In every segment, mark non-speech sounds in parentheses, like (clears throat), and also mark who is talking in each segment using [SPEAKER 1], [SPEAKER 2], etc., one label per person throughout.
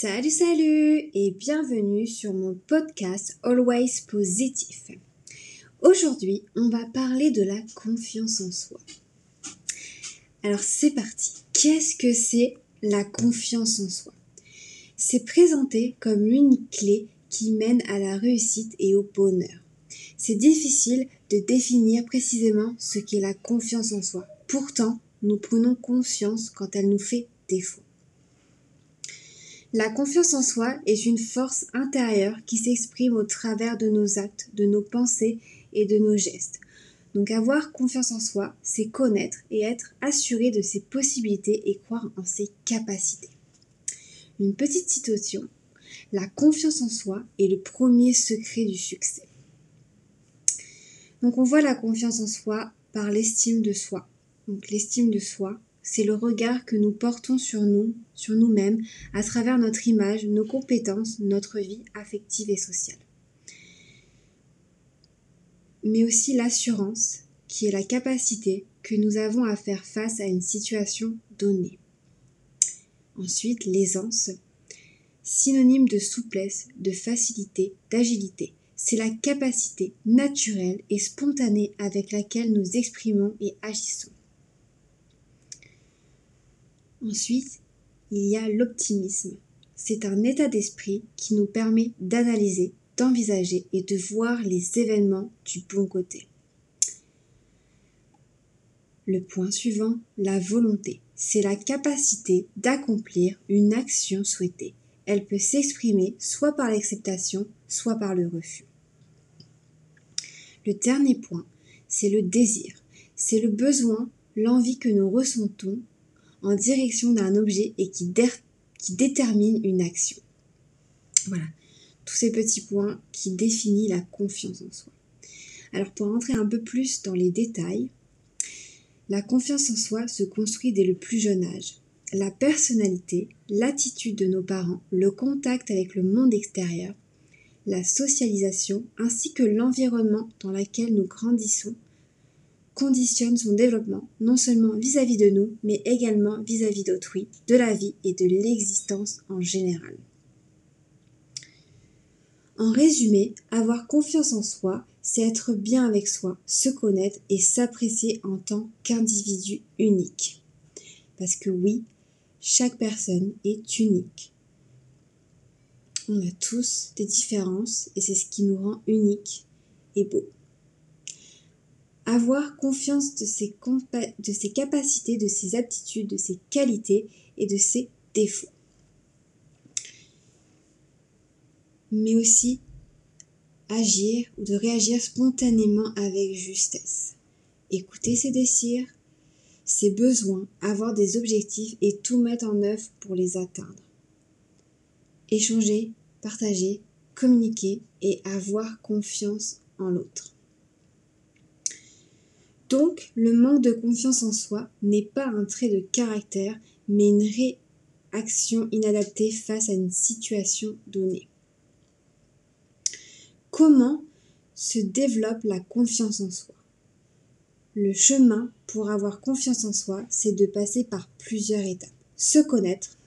[SPEAKER 1] Salut salut et bienvenue sur mon podcast Always Positif. Aujourd'hui, on va parler de la confiance en soi. Alors c'est parti. Qu'est-ce que c'est la confiance en soi? C'est présenté comme l'unique clé qui mène à la réussite et au bonheur. C'est difficile de définir précisément ce qu'est la confiance en soi. Pourtant, nous prenons conscience quand elle nous fait défaut. La confiance en soi est une force intérieure qui s'exprime au travers de nos actes, de nos pensées et de nos gestes. Donc avoir confiance en soi, c'est connaître et être assuré de ses possibilités et croire en ses capacités. Une petite citation. La confiance en soi est le premier secret du succès. Donc on voit la confiance en soi par l'estime de soi. Donc l'estime de soi, c'est le regard que nous portons sur nous, sur nous-mêmes, à travers notre image, nos compétences, notre vie affective et sociale. Mais aussi l'assurance, qui est la capacité que nous avons à faire face à une situation donnée. Ensuite, l'aisance, synonyme de souplesse, de facilité, d'agilité. C'est la capacité naturelle et spontanée avec laquelle nous exprimons et agissons. Ensuite, il y a l'optimisme. C'est un état d'esprit qui nous permet d'analyser, d'envisager et de voir les événements du bon côté. Le point suivant, la volonté. C'est la capacité d'accomplir une action souhaitée. Elle peut s'exprimer soit par l'acceptation, soit par le refus. Le dernier point, c'est le désir. C'est le besoin, l'envie que nous ressentons en direction d'un objet et qui, détermine une action. Voilà, tous ces petits points qui définissent la confiance en soi. Alors pour entrer un peu plus dans les détails, la confiance en soi se construit dès le plus jeune âge. La personnalité, l'attitude de nos parents, le contact avec le monde extérieur, la socialisation ainsi que l'environnement dans lequel nous grandissons conditionne son développement, non seulement vis-à-vis de nous, mais également vis-à-vis d'autrui, de la vie et de l'existence en général. En résumé, avoir confiance en soi, c'est être bien avec soi, se connaître et s'apprécier en tant qu'individu unique. Parce que oui, chaque personne est unique. On a tous des différences et c'est ce qui nous rend unique et beau avoir confiance de ses, capacités, de ses aptitudes, de ses qualités et de ses défauts. Mais aussi agir ou de réagir spontanément avec justesse. Écouter ses désirs, ses besoins, avoir des objectifs et tout mettre en œuvre pour les atteindre. Échanger, partager, communiquer et avoir confiance en l'autre. Donc, le manque de confiance en soi n'est pas un trait de caractère, mais une réaction inadaptée face à une situation donnée. Comment se développe la confiance en soi? Le chemin pour avoir confiance en soi, c'est de passer par plusieurs étapes. Se connaître,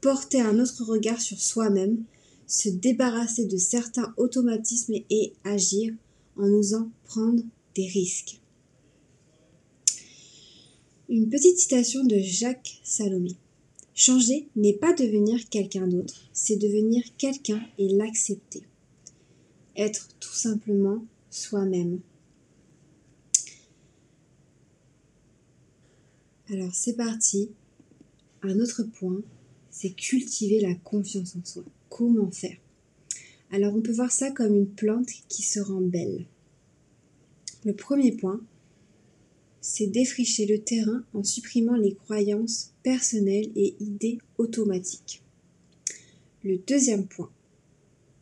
[SPEAKER 1] porter un autre regard sur soi-même, se débarrasser de certains automatismes et agir en osant prendre des risques. Une petite citation de Jacques Salomé. Changer n'est pas devenir quelqu'un d'autre, c'est devenir quelqu'un et l'accepter. Être tout simplement soi-même. Alors c'est parti. Un autre point, c'est cultiver la confiance en soi. Comment faire? Alors on peut voir ça comme une plante qui se rend belle. Le premier point, c'est défricher le terrain en supprimant les croyances personnelles et idées automatiques. Le deuxième point,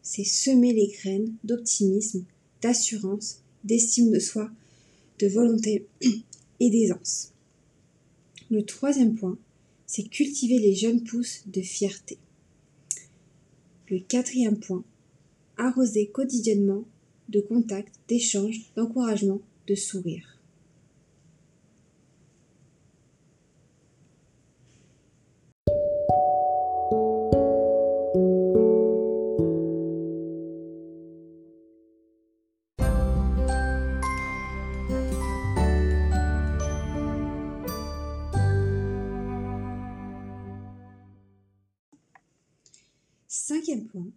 [SPEAKER 1] c'est semer les graines d'optimisme, d'assurance, d'estime de soi, de volonté (clears throat) et d'aisance. Le troisième point, c'est cultiver les jeunes pousses de fierté. Le quatrième point, arroser quotidiennement de contacts, d'échanges, d'encouragement, de sourires. Point,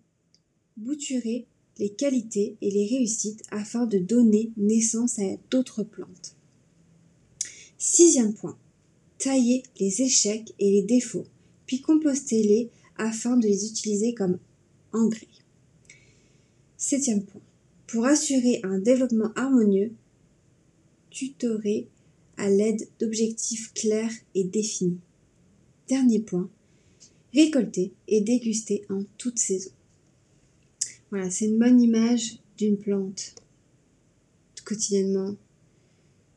[SPEAKER 1] bouturer les qualités et les réussites afin de donner naissance à d'autres plantes. Sixième point, tailler les échecs et les défauts, puis composter-les afin de les utiliser comme engrais. Septième point, pour assurer un développement harmonieux, tutorer à l'aide d'objectifs clairs et définis. Dernier point, récolter et déguster en toute saison. Voilà, c'est une bonne image d'une plante quotidiennement.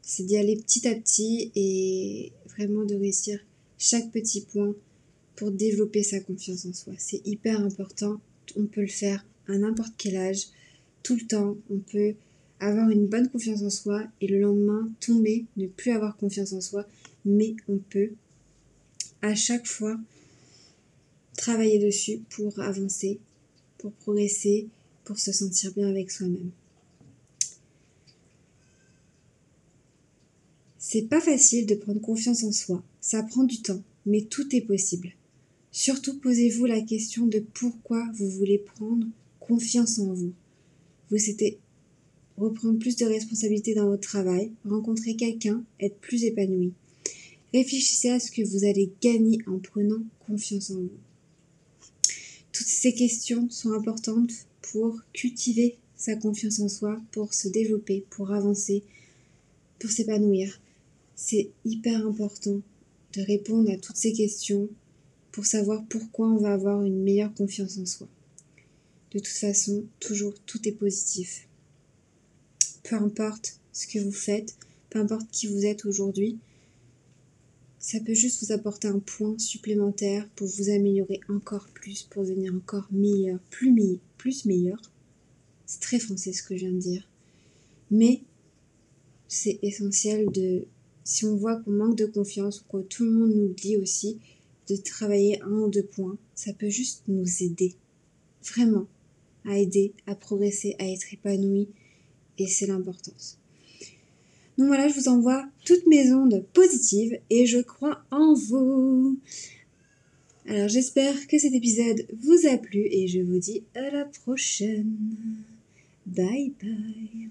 [SPEAKER 1] C'est d'y aller petit à petit et vraiment de réussir chaque petit point pour développer sa confiance en soi. C'est hyper important. On peut le faire à n'importe quel âge, tout le temps. On peut avoir une bonne confiance en soi et le lendemain tomber, ne plus avoir confiance en soi, mais on peut à chaque fois travailler dessus pour avancer, pour progresser, pour se sentir bien avec soi-même. C'est pas facile de prendre confiance en soi, ça prend du temps, mais tout est possible. Surtout posez-vous la question de pourquoi vous voulez prendre confiance en vous. Vous souhaitez reprendre plus de responsabilités dans votre travail, rencontrer quelqu'un, être plus épanoui. Réfléchissez à ce que vous allez gagner en prenant confiance en vous. Toutes ces questions sont importantes pour cultiver sa confiance en soi, pour se développer, pour avancer, pour s'épanouir. C'est hyper important de répondre à toutes ces questions pour savoir pourquoi on va avoir une meilleure confiance en soi. De toute façon, toujours tout est positif. Peu importe ce que vous faites, peu importe qui vous êtes aujourd'hui, ça peut juste vous apporter un point supplémentaire pour vous améliorer encore plus, pour devenir encore meilleur, plus, meilleur, plus meilleur. C'est très français ce que je viens de dire. Mais c'est essentiel de, si on voit qu'on manque de confiance, ou que tout le monde nous le dit aussi, de travailler un ou deux points, ça peut juste nous aider. Vraiment. À aider, à progresser, à être épanoui. Et c'est l'importance. Donc voilà, je vous envoie toutes mes ondes positives et je crois en vous. Alors j'espère que cet épisode vous a plu et je vous dis à la prochaine. Bye bye.